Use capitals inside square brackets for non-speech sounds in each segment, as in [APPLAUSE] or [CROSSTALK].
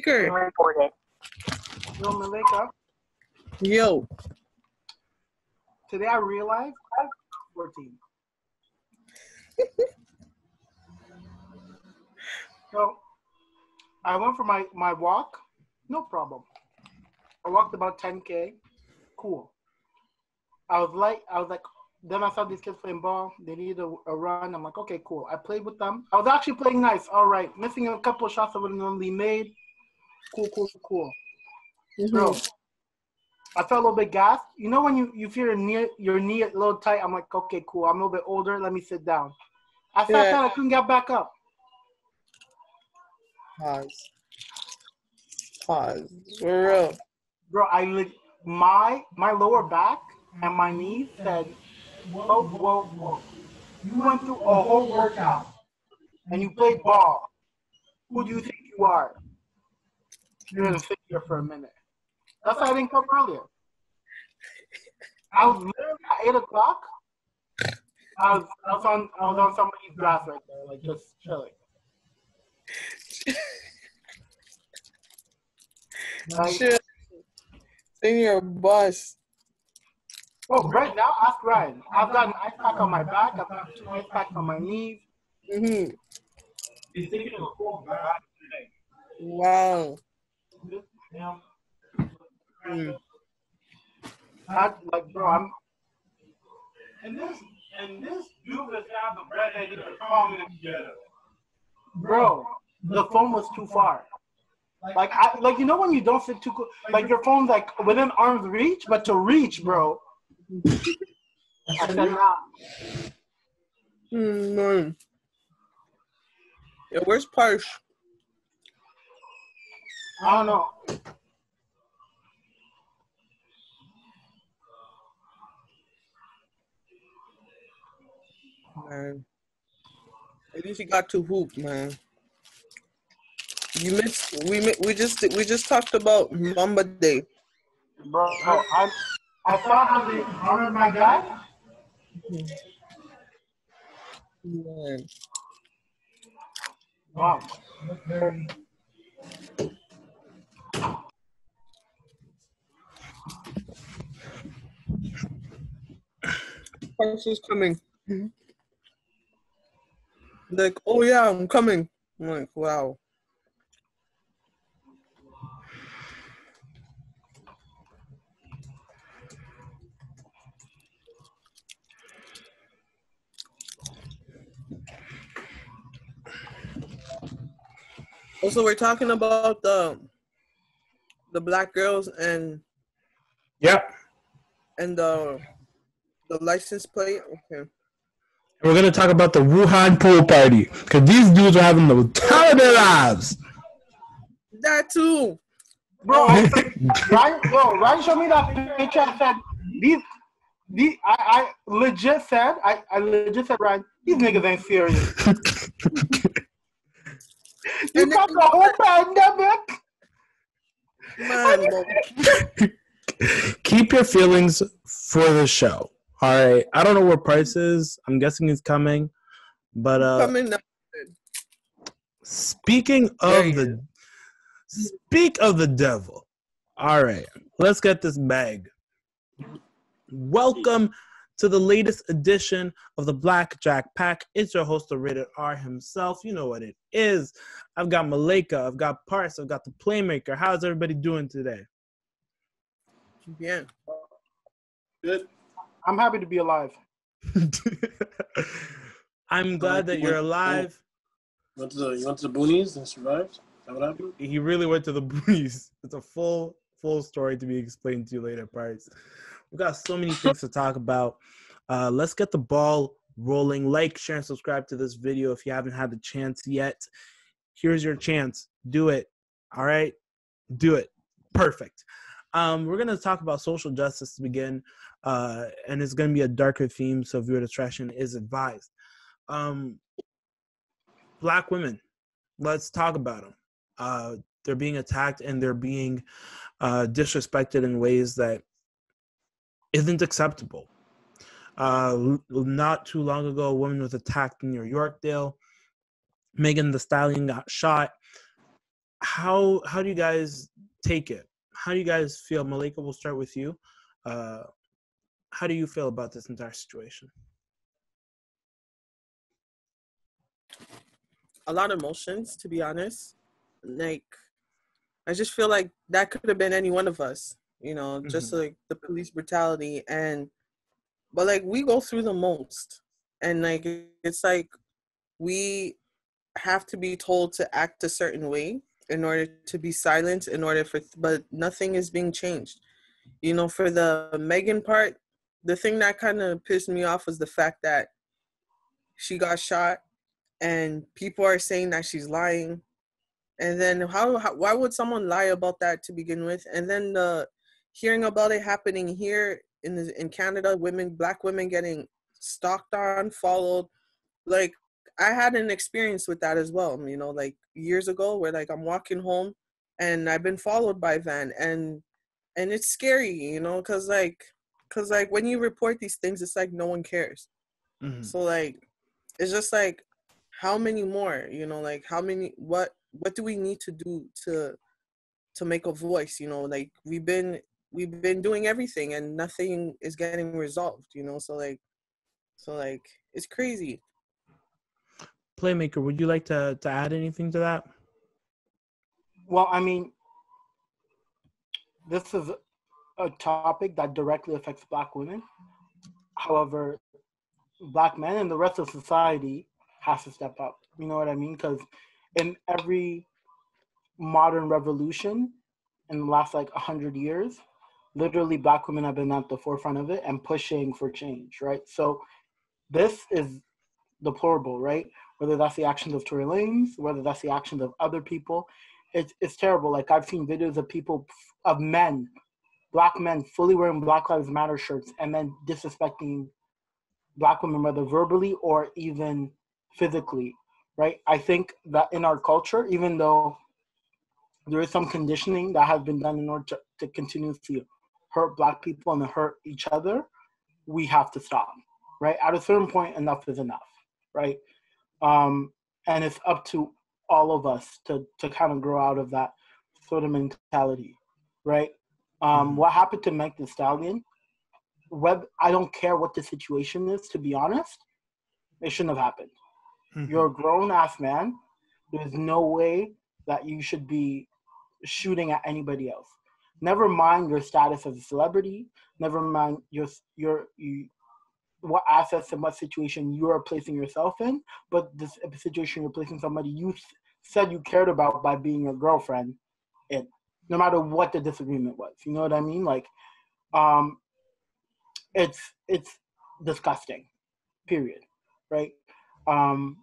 Playmaker. Reported. Yo, Malika, Yo. today I realized I'm 14. [LAUGHS] so I went for my, my walk, no problem. I walked about 10k, cool. I was like, I was like, then I saw these kids playing ball. They needed a, a run. I'm like, okay, cool. I played with them. I was actually playing nice. All right, missing a couple of shots I would have normally made. Cool, cool, cool. Bro, mm-hmm. I felt a little bit gassed. You know when you, you feel your knee your knee a little tight. I'm like, okay, cool. I'm a little bit older. Let me sit down. I sat Yeah. down. I couldn't get back up. Pause. Pause. For real. Bro, I li- my my lower back and my knees said, whoa, whoa, whoa. You went through a whole workout and you played ball. Who do you think you are? You're gonna sit here for a minute. That's why I didn't come earlier. I was literally at eight o'clock. I was I was on I was on somebody's grass right there, like just chilling. Like, Shit. In your bus. oh, right now, ask Ryan. I've got an ice pack on my back. I've got two ice packs on my knees. Mm hmm He's thinking of a cool bad today. Wow. Mm. I, like, bro, I'm. And this, and this dude has got the bread that he call together. Bro, the phone was too far. Like, I, like you know when you don't sit too like your phone's like within arm's reach, but to reach, bro. I said, nah. Mm, man. Yo, where's Parsh? I don't know. Man. At least you got to hoop, man. You missed. We we just we just talked about Mamba Day. Bro, I, I saw how they honored my guy. Man. Wow. Parsh is coming. Mm-hmm. Like, oh yeah, I'm coming. I'm like, wow. Also, we're talking about the the black girls and yeah, and the the license plate. Okay. We're gonna talk about the Wuhan pool party because these dudes are having the time of their lives. That too. Bro, [LAUGHS] I, Ryan, yo, Ryan showed me that picture and said, these, these, I, I legit said, I, I legit said, Ryan, these niggas ain't serious. [LAUGHS] you And got the whole pandemic. Man, bro. [LAUGHS] Keep your feelings for the show. All right. I don't know what Price is. I'm guessing it's coming. But uh coming up. speaking of he the speak of the devil. All right. Let's get this bag. Welcome to the latest edition of the Blackjack Pack. It's your host, the Rated R himself. You know what it is. I've got Malika, I've got Parse, I've got the Playmaker. How's everybody doing today? Yeah. Good. I'm happy to be alive. [LAUGHS] I'm glad that you're alive. Went to the you went to the boonies and survived. Is that what happened? He really went to the [LAUGHS] boonies. It's a full full story to be explained to you later, Parts. We've got so many things to talk about. Uh, let's get the ball rolling. Like, share, and subscribe to this video if you haven't had the chance yet. Here's your chance. Do it. All right? Do it. Perfect. Um, we're gonna talk about social justice to begin, uh, and it's gonna be a darker theme, so viewer discretion is advised. Um, black women, let's talk about them. Uh, they're being attacked and they're being uh, disrespected in ways that isn't acceptable. Uh, not too long ago, a woman was attacked near Yorkdale. Megan Thee Stallion got shot. how how do you guys take it? How do you guys feel? Malika, we'll start with you. Uh, how do you feel about this entire situation? A lot of emotions, to be honest. Like, I just feel like that could have been any one of us, you know, just Mhm. like the police brutality and, but like we go through the most, and like it's like we have to be told to act a certain way in order to be silent in order for but nothing is being changed. You know for the megan part the thing that kind of pissed me off was the fact that she got shot and people are saying that she's lying. And then how, how why would someone lie about that to begin with? And then the hearing about it happening here in the, in canada women black women getting stalked on followed like I had an experience with that as well, you know, like years ago where like I'm walking home and I've been followed by van and and it's scary, you know, cuz like cuz like when you report these things it's like no one cares. Mhm. So like it's just like how many more, you know, like how many what what do we need to do to to make a voice, you know, like we've been we've been doing everything and nothing is getting resolved, you know, so like so like it's crazy. Playmaker, would you like to to add anything to that? Well, I mean, this is a topic that directly affects Black women. However, Black men and the rest of society has to step up. You know what I mean? Because in every modern revolution in the last like 100 years, literally Black women have been at the forefront of it and pushing for change, right? So this is deplorable, right? Whether that's the actions of Tory Lanez, whether that's the actions of other people, it's it's terrible. Like I've seen videos of people of men, black men, fully wearing Black Lives Matter shirts and then disrespecting black women, whether verbally or even physically, right? I think that in our culture, even though there is some conditioning that has been done in order to, continue to continuously hurt black people and hurt each other, we have to stop, right? At a certain point, enough is enough, right? Um, and it's up to all of us to to kind of grow out of that sort of mentality, right? Um, Mhm. What happened to Meg Thee Stallion? Web, I don't care what the situation is. To be honest, it shouldn't have happened. Mhm. You're a grown ass man. There's no way that you should be shooting at anybody else. Never mind your status as a celebrity. Never mind your your you, what assets and what situation you are placing yourself in. But this situation you're placing somebody you said you cared about by being your girlfriend in, no matter what the disagreement was. You know what I mean? Like, um, it's it's disgusting. Period. Right. Um,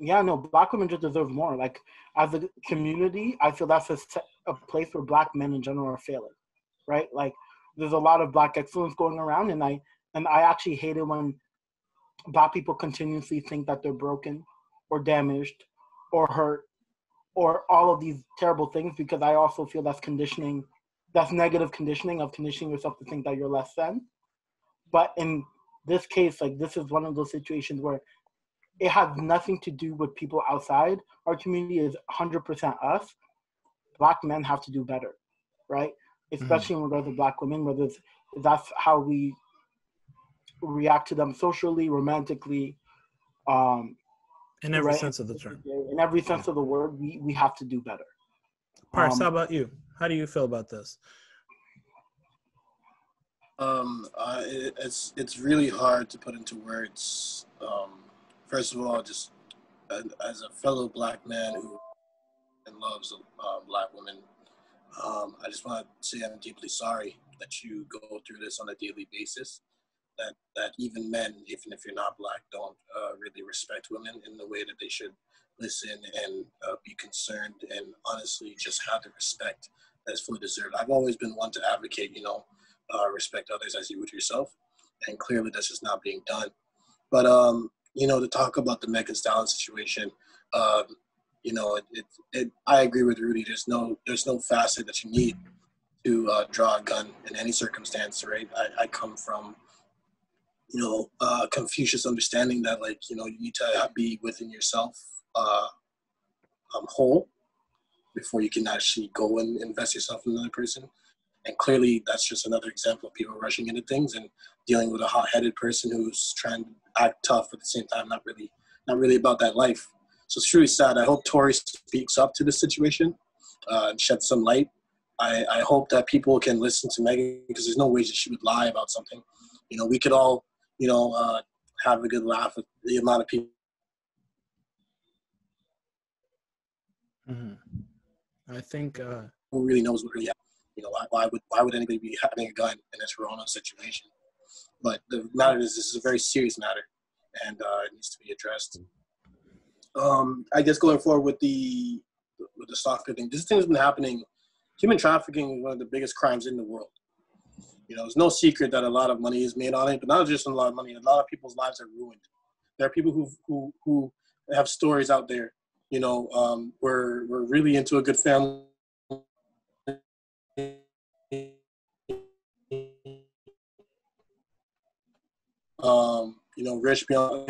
yeah, no, black women just deserve more. Like as a community, I feel that's a, a place where black men in general are failing, right? Like there's a lot of black excellence going around, and I and I actually hate it when black people continuously think that they're broken or damaged or hurt or all of these terrible things because I also feel that's conditioning, that's negative conditioning of conditioning yourself to think that you're less than. But in this case, like this is one of those situations where it has nothing to do with people outside. Our community is 100% us. Black men have to do better, right? Mm-hmm. Especially in regards to black women, whether it's, that's how we react to them socially, romantically, um, In every right? sense of the term. In every sense of the word, we, we have to do better. Parse, Um, how about you? How do you feel about this? Um, uh, it, it's it's really hard to put into words. Um, first of all, just as, as a fellow black man who and loves uh, black women, um, I just want to say I'm deeply sorry that you go through this on a daily basis. That that even men, even if you're not black, don't uh, really respect women in the way that they should listen and uh, be concerned and honestly just have the respect that's fully deserved. I've always been one to advocate, you know, uh, respect others as you would yourself, and clearly this is not being done. But um, you know, to talk about the Megan Stallion situation, um, you know, it, it, it, I agree with Rudy. There's no there's no facet that you need to uh, draw a gun in any circumstance, right? I, I come from you know uh, Confucius understanding that like you know you need to be within yourself uh, um, whole before you can actually go and invest yourself in another person. And clearly, that's just another example of people rushing into things and dealing with a hot-headed person who's trying to act tough at the same time, not really, not really about that life. So it's truly sad. I hope Tory speaks up to the situation uh, and shed some light. I, I hope that people can listen to Megan because there's no way that she would lie about something. You know, we could all, you know, uh, have a good laugh at the amount of people. hmm I think uh, Who really knows what really happened? You know, why, why would why would anybody be having a gun in this Corona situation? But the matter is, this is a very serious matter, and uh, it needs to be addressed. Um, I guess going forward with the with the stock thing, this thing has been happening. Human trafficking is one of the biggest crimes in the world. You know, it's no secret that a lot of money is made on it, but not just a lot of money. A lot of people's lives are ruined. There are people who who who have stories out there. You know, um, we're we're really into a good family. Um, you know, rich beyond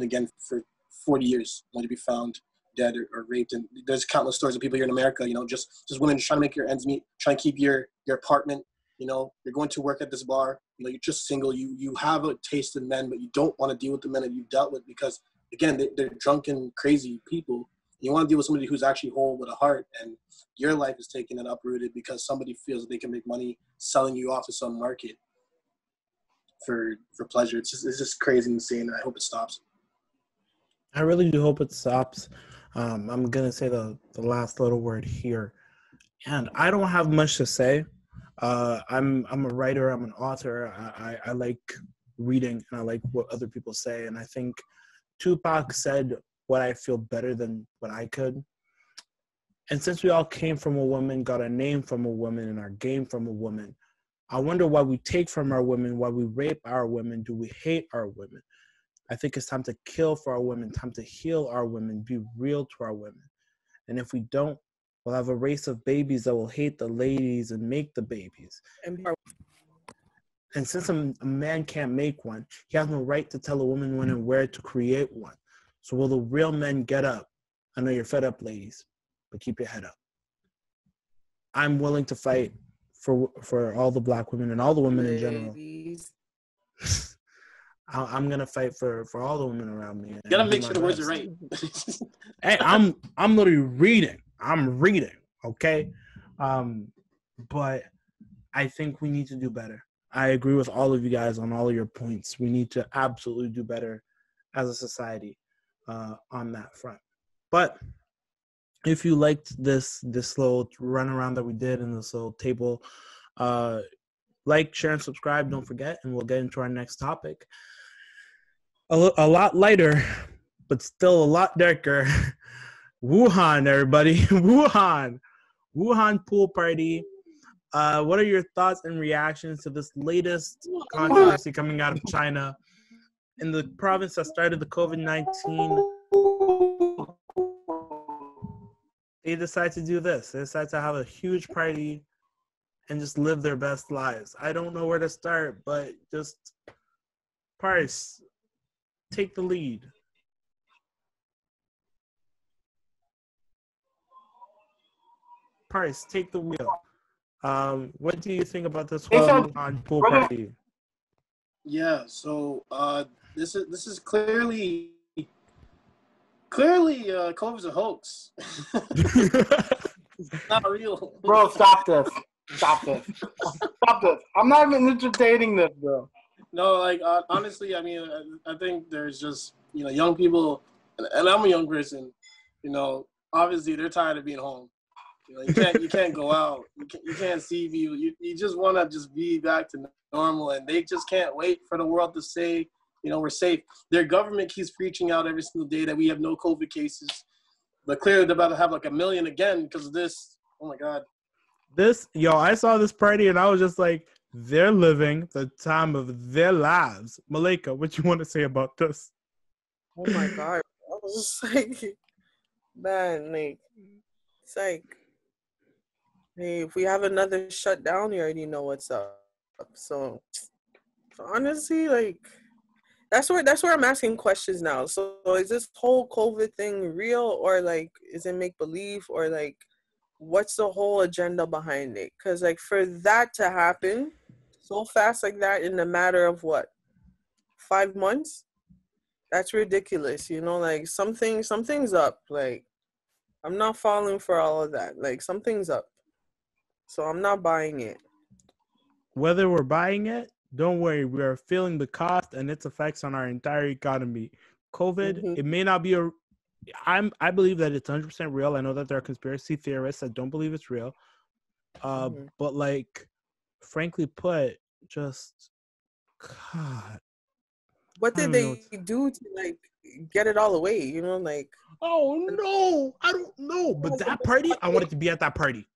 again for 40 years, only to be found dead or, or raped. And there's countless stories of people here in America. You know, just just women trying to make your ends meet, trying to keep your your apartment you know you're going to work at this bar you know you're just single you you have a taste in men but you don't want to deal with the men that you've dealt with because again they, they're drunken crazy people you want to deal with somebody who's actually whole with a heart and your life is taken and uprooted because somebody feels that they can make money selling you off to some market for for pleasure it's just it's just crazy and insane i hope it stops I really do hope it stops. Um, I'm gonna say the the last little word here, and I don't have much to say. Uh, I'm I'm a writer. I'm an author. I, I, I like reading and I like what other people say. And I think Tupac said what I feel better than what I could. And since we all came from a woman, got a name from a woman, and our game from a woman, I wonder why we take from our women, why we rape our women, do we hate our women? I think it's time to kill for our women, time to heal our women, be real to our women. And if we don't, we'll have a race of babies that will hate the ladies and make the babies. And And since a, a man can't make one, he has no right to tell a woman when and where to create one. So will the real men get up? I know you're fed up, ladies, but keep your head up. I'm willing to fight for for all the black women and all the women in general. ladies. [LAUGHS] I- I'm gonna fight for for all the women around me. you gotta make sure the words are right [LAUGHS] hey, I'm I'm literally reading. I'm reading. Okay, um, but I think we need to do better. I agree with all of you guys on all of your points. We need to absolutely do better as a society uh, on that front. But if you liked this this little run around that we did in this little table, uh, like, share, and subscribe. Don't forget, and we'll get into our next topic. A, a lot lighter, but still a lot darker. [LAUGHS] Wuhan, everybody. [LAUGHS] Wuhan. Wuhan pool party. Uh, what are your thoughts and reactions to this latest controversy coming out of China in the province that started the COVID 19? They decide to do this. They decide to have a huge party and just live their best lives. I don't know where to start, but just Price, take the lead. Price, take the wheel. Um, what do you think about this Hey, whole pool party? Yeah, so uh, this is this is clearly clearly uh, COVID's a hoax. it's [LAUGHS] not real, Bro, stop this. Stop this. Stop this. I'm not even entertaining this, bro. No, like uh, honestly, I mean, I, I think there's just you know young people, and, and I'm a young person. You know, obviously they're tired of being home. You you can't you can't go out. You can't, you can't see people. You you just want to just be back to normal, and they just can't wait for the world to say, you know, we're safe. Their government keeps preaching out every single day that we have no COVID cases, but clearly they're about to have like a million again because of this. Oh my God. this yo, I saw this party and I was just like, they're living the time of their lives. Malika, what you want to say about this? Oh my god. I was just like, [LAUGHS] man, like, it's like, hey, if we have another shutdown, you already know what's up. So, honestly, like, that's where that's where I'm asking questions now. So is this whole COVID thing real or like is it make believe or like what's the whole agenda behind it? Because like for that to happen so fast like that in a matter of what five months, that's ridiculous. You know, like something something's up. Like I'm not falling for all of that. Like something's up. So I'm not buying it. Whether we're buying it, don't worry, we are feeling the cost and its effects on our entire economy. COVID, Mhm. it may not be a I'm I believe that it's 100% real. I know that there are conspiracy theorists that don't believe it's real. Uh Mhm. but like frankly put, just God. What did they do to like get it all away? You know, like Oh no, I don't know. But that party, I wanted to be at that party.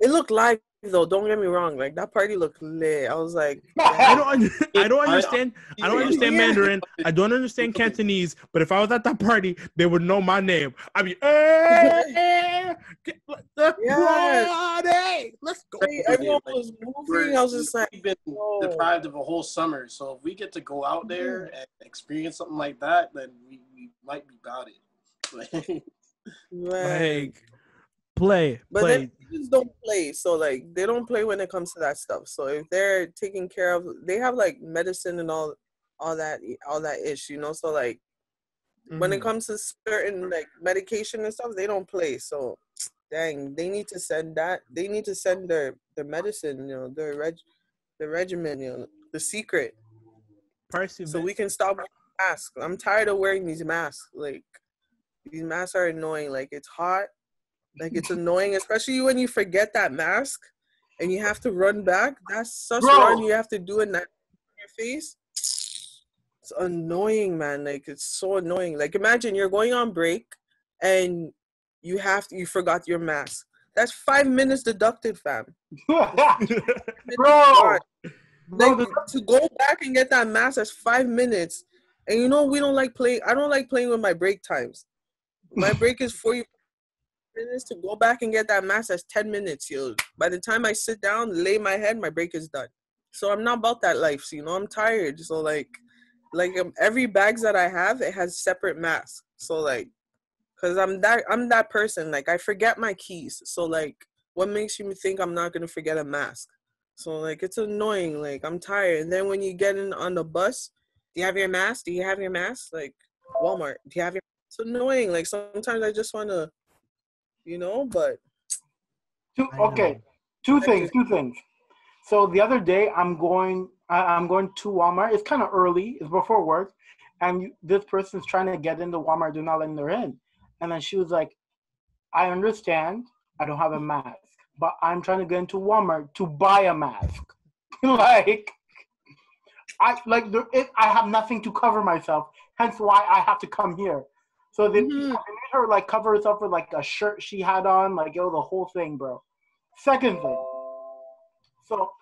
It looked live though. Don't get me wrong. Like that party looked lit. I was like, [LAUGHS] I don't I don't understand I don't understand Mandarin. I don't understand [LAUGHS] Cantonese, but if I was at that party, they would know my name. I'd be eh, eh, [LAUGHS] get- let's party. Let's go. Everyone was moving. I was just like, we've been deprived of a whole summer. So if we get to go out there and experience something like that, then we, we might be about it. man. Like play, But play. then kids don't play, so like they don't play when it comes to that stuff. So if they're taking care of, they have like medicine and all, all that, all that ish, you know. So like when it Mhm. comes to certain like medication and stuff, they don't play. So dang, they need to send that. They need to send their their medicine, you know, their reg, the regimen, you know, the secret, Percy, so we can stop masks. I'm tired of wearing these masks. Like these masks are annoying. Like it's hot. Like it's annoying, especially when you forget that mask and you have to run back. That's such Bro. run you have to do in that your face. It's annoying, man. Like it's so annoying. Like imagine you're going on break and you have to, you forgot your mask. That's five minutes deducted, fam. [LAUGHS] Bro, Like to go back and get that mask, that's five minutes. And you know we don't like playing. I don't like playing with my break times. My break is forty minutes to go back and get that mask. That's ten minutes, yo. By the time I sit down, lay my head, my break is done. So I'm not about that life. So you know I'm tired. So like, like um, every bags that I have, it has separate masks. So like, cause I'm that I'm that person. Like I forget my keys. So like, what makes you think I'm not gonna forget a mask? So like it's annoying. Like I'm tired. And then when you get in on the bus, do you have your mask? Do you have your mask? Like Walmart, do you have your? It's annoying. Like sometimes I just wanna, you know. But two, okay, two things, two things. So the other day, I'm going, I'm going to Walmart. It's kind of early. It's before work, and you, this person's trying to get into Walmart. They're not letting her in, and then she was like, "I understand. I don't have a mask, but I'm trying to get into Walmart to buy a mask. [LAUGHS] like, I like there, it, I have nothing to cover myself. Hence why I have to come here. So they, Mhm. they made her like cover herself with like a shirt she had on, like it the whole thing, bro. Second thing, so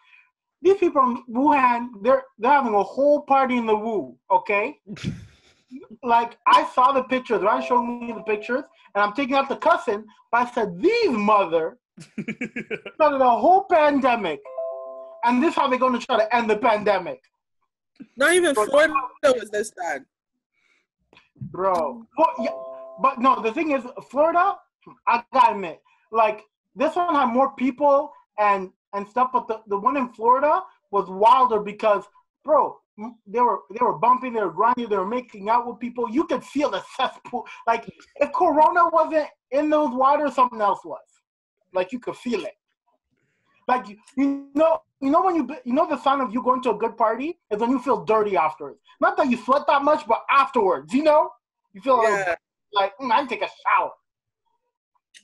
these people in Wuhan, they're they're having a whole party in the Wu, okay? [LAUGHS] like I saw the pictures, Ryan showed me the pictures, and I'm taking out the cussing, but I said these mother [LAUGHS] started a whole pandemic, and this how they're gonna try to end the pandemic, not even But- Florida was this bad. Bro. Well, yeah, but no, the thing is, Florida, I gotta admit, like this one had more people and and stuff, but the, the one in Florida was wilder because, bro, they were they were bumping, they were grinding, they were making out with people. You could feel the cesspool. Like if Corona wasn't in those waters, something else was. Like you could feel it. Like you, you know, you know when you you know the sign of you going to a good party is when you feel dirty afterwards. Not that you sweat that much, but afterwards, you know, you feel like, Yeah, like mm, I can take a shower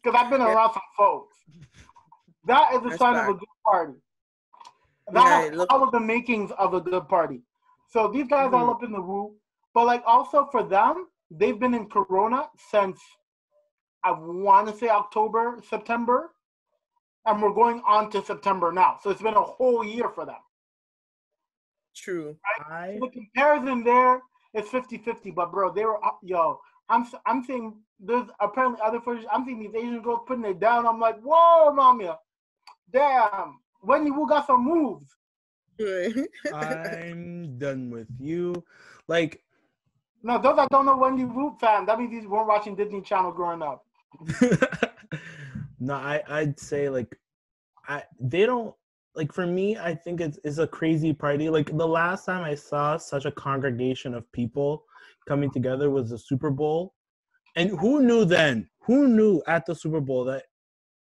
because I've been Yeah. around some folks. That is a That's sign of a good party. Yeah, That look- all of the makings of a good party. So these guys all Mhm. up in the woo, but like also for them, they've been in Corona since I want to say October, September, and we're going on to September now. So it's been a whole year for them. true. I The comparison there is 50-50, but bro, they were up, yo. I'm s- I'm seeing there's apparently other footage. I'm seeing these Asian girls putting it down. I'm like, whoa, mommy, damn. When you got some moves, [LAUGHS] I'm done with you. Like, No, those that don't know Wendy Root fan, that means these weren't watching Disney Channel growing up. [LAUGHS] no, I I'd say like, I they don't like for me. I think it's it's a crazy party. Like the last time I saw such a congregation of people coming together was the Super Bowl, and who knew then? Who knew at the Super Bowl that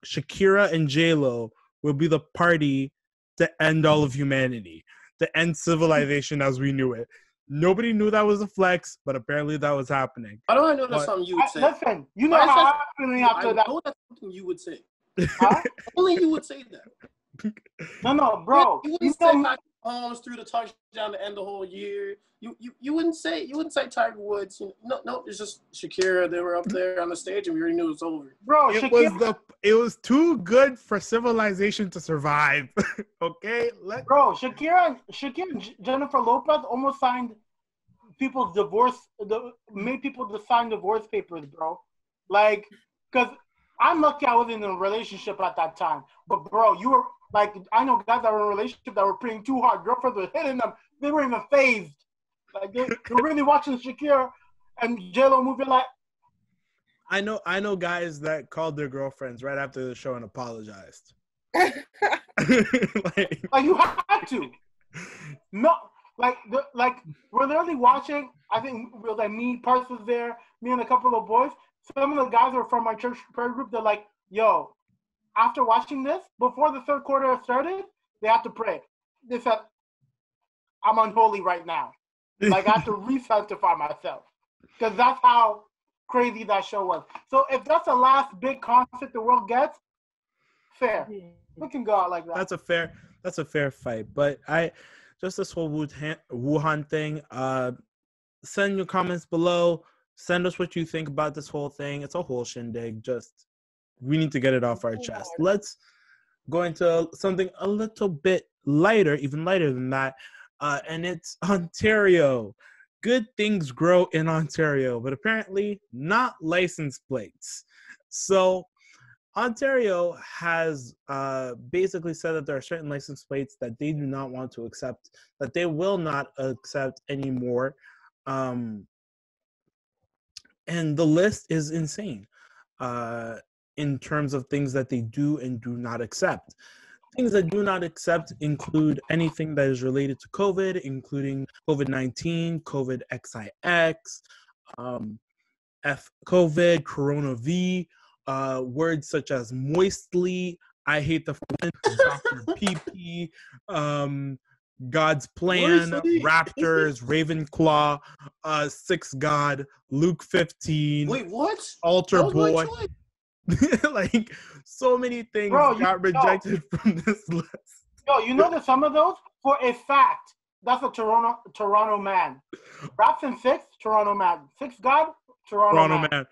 Shakira and J Lo would be the party to end all of humanity, to end civilization as we knew it. Nobody knew that was a flex, but apparently that was happening. How do I know that's But- something you would say? listen, you know Why is how I'm feeling I after that. know that's something you would say. Huh? Only you would say that. No, no, bro. you You wouldn't say know, Patrick Mahomes threw the touchdown to end the whole year. You, you you wouldn't say you wouldn't say Tiger Woods. You know, no, no, it's just Shakira. They were up there on the stage, and we already knew it was over. bro, it Shakira, was the it was too good for civilization to survive. [LAUGHS] okay, let bro, Shakira, Shakira Jennifer Lopez almost signed people's divorce, the, made people to sign divorce papers, bro. Like, cause I'm lucky I wasn't in a relationship at that time. But bro, you were like, I know guys that were in a relationship that were praying too hard. Girlfriends were hitting them. They weren't even phased. Like they, they're really watching Shakira and J Lo movie like, I know I know guys that called their girlfriends right after the show and apologized. [LAUGHS] like, like you had to. No, like the, like we're literally watching. I think was like me, Parks was there, me and a couple of boys. Some of the guys were from my church prayer group. They're like, "Yo, after watching this, before the third quarter started, they have to pray." They said, "I'm unholy right now. [LAUGHS] Like I have to re-sanctify myself because that's how crazy that show was." So if that's the last big concert the world gets, fair. We can go out like that. that's a fair that's a fair fight. But I just this whole Wuhan, Wuhan thing. Uh, send your comments below. Send us what you think about this whole thing. It's a whole shindig. Just we need to get it off our chest. Let's go into something a little bit lighter, even lighter than that. Uh, and it's [LAUGHS] Ontario. Good things grow in Ontario, but apparently not license plates. So Ontario has uh, basically said that there are certain license plates that they do not want to accept, that they will not accept anymore. Um, and the list is insane uh, in terms of things that they do and do not accept. Things that do not accept include anything that is related to COVID, including COVID 19, COVID XIX, um, F COVID, Corona V, uh, words such as moistly, I hate the Dr. PP, [LAUGHS] um, God's plan, Raptors, [LAUGHS] Ravenclaw, uh, Six God, Luke 15, Wait, what? Altar Boy. [LAUGHS] like so many things Bro, you- got rejected [LAUGHS] from this list. Yo, you know that some of those, for a fact, that's a Toronto Toronto man. Rapson six, Toronto man. Six God, Toronto, Toronto man. man.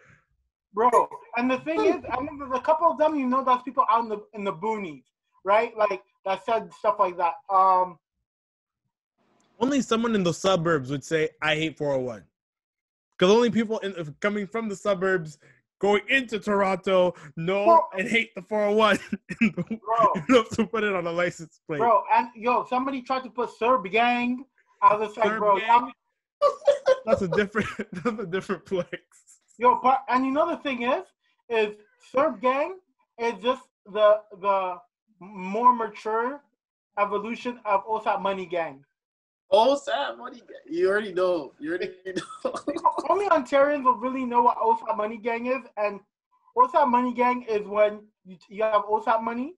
Bro, and the thing is, I mean, there's a couple of them. You know, that's people out in the in the boonies, right? Like that said stuff like that. Um, Only someone in the suburbs would say, "I hate 401," because only people in, coming from the suburbs going into Toronto Bro. and hate the 401 [LAUGHS] bro, [LAUGHS] enough to put it on a license plate. bro, and yo, somebody tried to put CERB gang. I was like, CERB bro? [LAUGHS] That's a different. That's a different place. Yo, but and you know the thing is, is CERB Gang is just the the more mature evolution of OSAP Money Gang. Oh, Sam, what do you already know. You already [LAUGHS] know. Only Ontarians will really know what OSAP Money Gang is, and OSAP Money Gang is when you, you have OSAP money,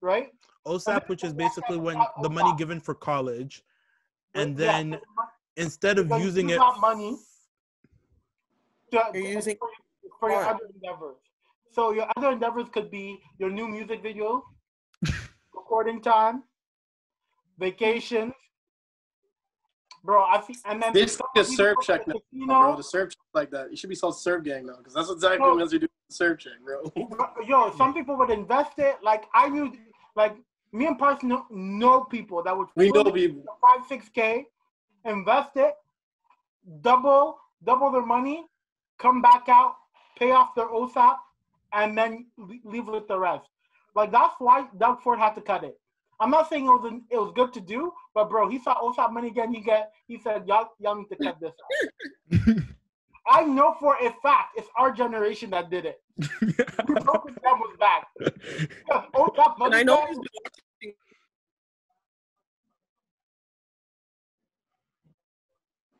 right? OSAP, which is basically when the money given for college, and Yeah, then instead of because using it, money to, You're using for, for your other endeavors. So your other endeavors could be your new music video, [LAUGHS] recording time, vacations. Bro, I see, and then This is a CERB check now, bro. The CERB check like that. You should be called CERB gang now, because that's exactly No. what doing. The CERB check, bro. Yo, some people would invest it. Like I knew, like me and Parks know, know people that would We know people. five six k, invest it, double double their money, come back out, pay off their OSAP, and then leave with the rest. Like that's why Doug Ford had to cut it. I'm not saying it was an, it was good to do, but bro, he saw OSAP money again. He get he said y'all y'all need to cut this out. [LAUGHS] I know for a fact it's our generation that did it. [LAUGHS] We broke it down was back. Because OSAP And money I know back- he's been watching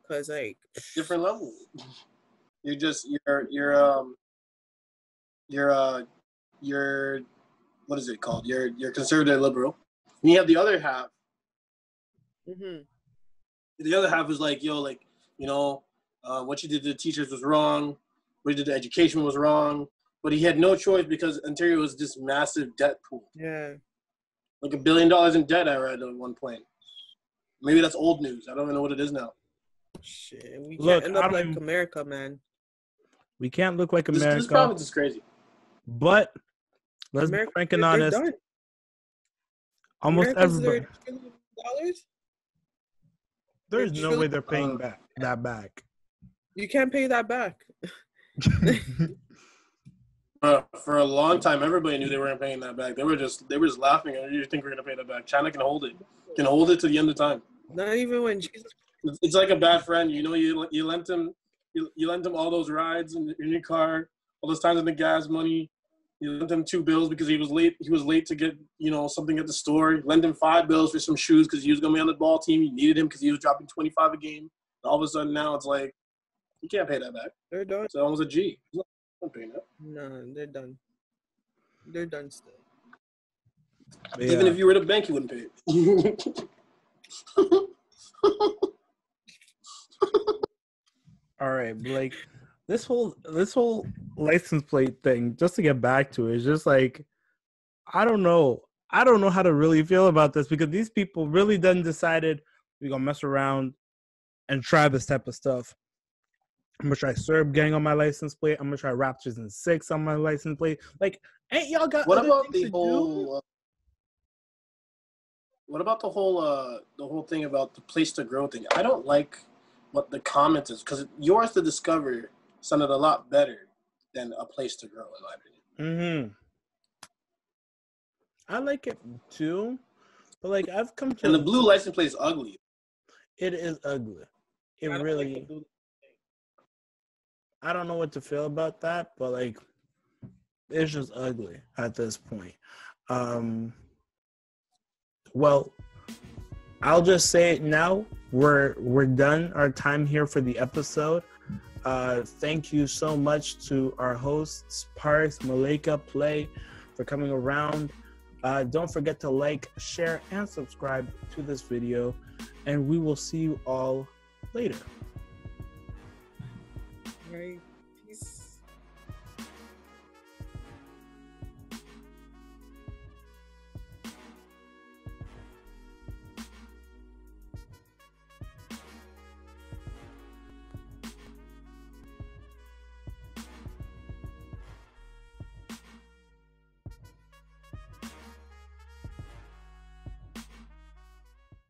because like different level. You're just you're you're um you're uh you're what is it called? You're you're conservative liberal. And you have the other half. mhm. The other half is like yo like you know uh, what you did to the teachers was wrong. What you did to education was wrong. But he had no choice because Ontario was this massive debt pool, yeah. like a billion dollars in debt. I read at one point. Maybe that's old news. I don't even know what it is now. Shit, we Look, can't end up I'm- like America, man. we can't look like America, this province is crazy. but let's America, be frank and honest. done. Almost America's everybody. dollars. There's no way they're paying uh, back that back. You can't pay that back. [LAUGHS] Uh, for a long time, everybody knew they weren't paying that back. They were just they were just laughing. And you think we're gonna pay that back? China can hold it, can hold it to the end of time. Not even when Jesus. It's, it's like a bad friend. You know, you you lent him you, you lent him all those rides in, in your car, all those times in the gas money. You lent him two bills because he was late. He was late to get you know something at the store. You lent him five bills for some shoes because he was gonna be on the ball team. You needed him because he was dropping twenty five a game. And all of a sudden now it's like you can't pay that back. They're done. It's almost a G. I'm paying that. No, they're done. They're done still. Even Yeah. if you were in the bank, you wouldn't pay it. [LAUGHS] All right, Blake. This whole this whole license plate thing, just to get back to it, is just like I don't know. I don't know how to really feel about this because these people really done decided we're gonna mess around and try this type of stuff. I'm gonna try CERB gang on my license plate. I'm gonna try Raptors and six on my license plate. Like, ain't y'all got what about the whole? Uh, what about the whole uh, the whole thing about the place to grow thing? I don't like what the comment is because yours to discover sounded a lot better than a place to grow, in my opinion. Mm-hmm. I like it too, but like I've come to And the blue license plate is ugly. It is ugly. It I don't like really. I don't know what to feel about that, but like, it's just ugly at this point. Um. Well, I'll just say it now. We're we're done our time here for the episode. Uh, thank you so much to our hosts, Parks, Malika, Play, for coming around. Uh, don't forget to like, share, and subscribe to this video, and we will see you all later.